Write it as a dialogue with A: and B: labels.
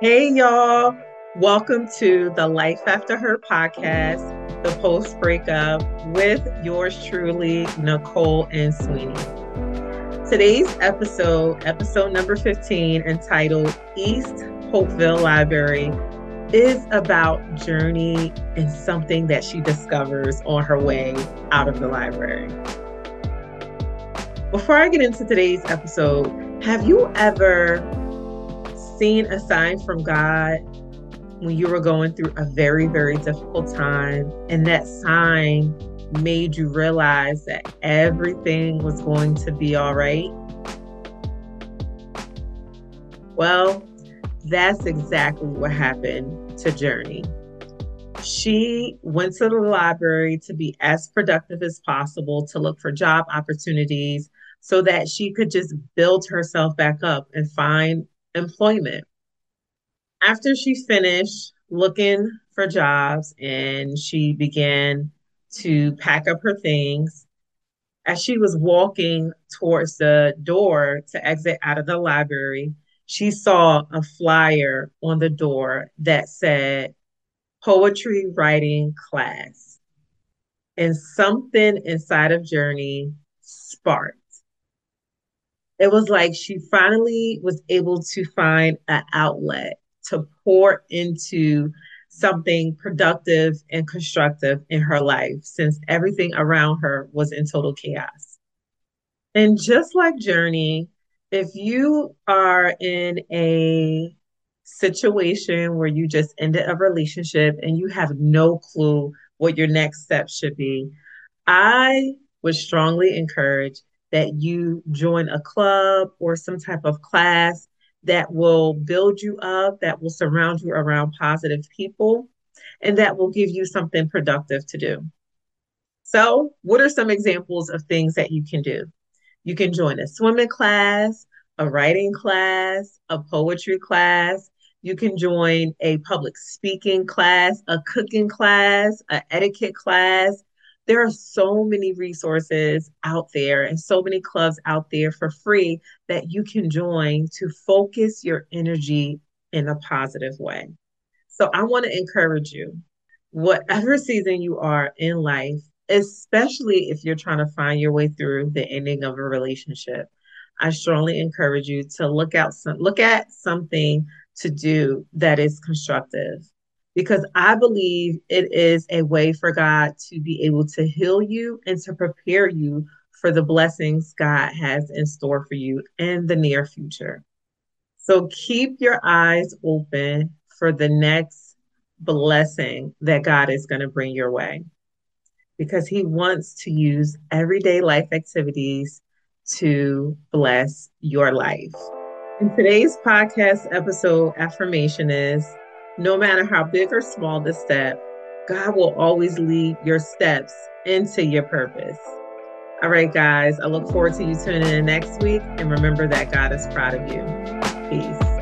A: Hey, y'all. Welcome to the Life After Hurt podcast, the post breakup with yours truly, Nicole and Sweeney. Today's episode, episode number 15, entitled East Hopeville Library, is about Journee and something that she discovers on her way out of the library. Before I get into today's episode, have you ever seen a sign from God when you were going through a very, very difficult time, and that sign made you realize that everything was going to be all right? Well, that's exactly what happened to Journee. She went to the library to be as productive as possible, to look for job opportunities so that she could just build herself back up and find employment. After she finished looking for jobs and she began to pack up her things, as she was walking towards the door to exit out of the library, she saw a flyer on the door that said poetry writing class. And something inside of Journee sparked it was like she finally was able to find an outlet to pour into something productive and constructive in her life since everything around her was in total chaos. And just like Journee, if you are in a situation where you just ended a relationship and you have no clue what your next step should be, I would strongly encourage that you join a club or some type of class that will build you up, that will surround you around positive people, and that will give you something productive to do. So, what are some examples of things that you can do? You can join a swimming class, a writing class, a poetry class. You can join a public speaking class, a cooking class, an etiquette class, there are so many resources out there and so many clubs out there for free that you can join to focus your energy in a positive way. So I want to encourage you, whatever season you are in life, especially if you're trying to find your way through the ending of a relationship, I strongly encourage you to look out some look at something to do that is constructive because I believe it is a way for God to be able to heal you and to prepare you for the blessings God has in store for you in the near future. So keep your eyes open for the next blessing that God is going to bring your way because He wants to use everyday life activities to bless your life. In today's podcast episode, affirmation is no matter how big or small the step, God will always lead your steps into your purpose. All right, guys, I look forward to you tuning in next week. And remember that God is proud of you. Peace.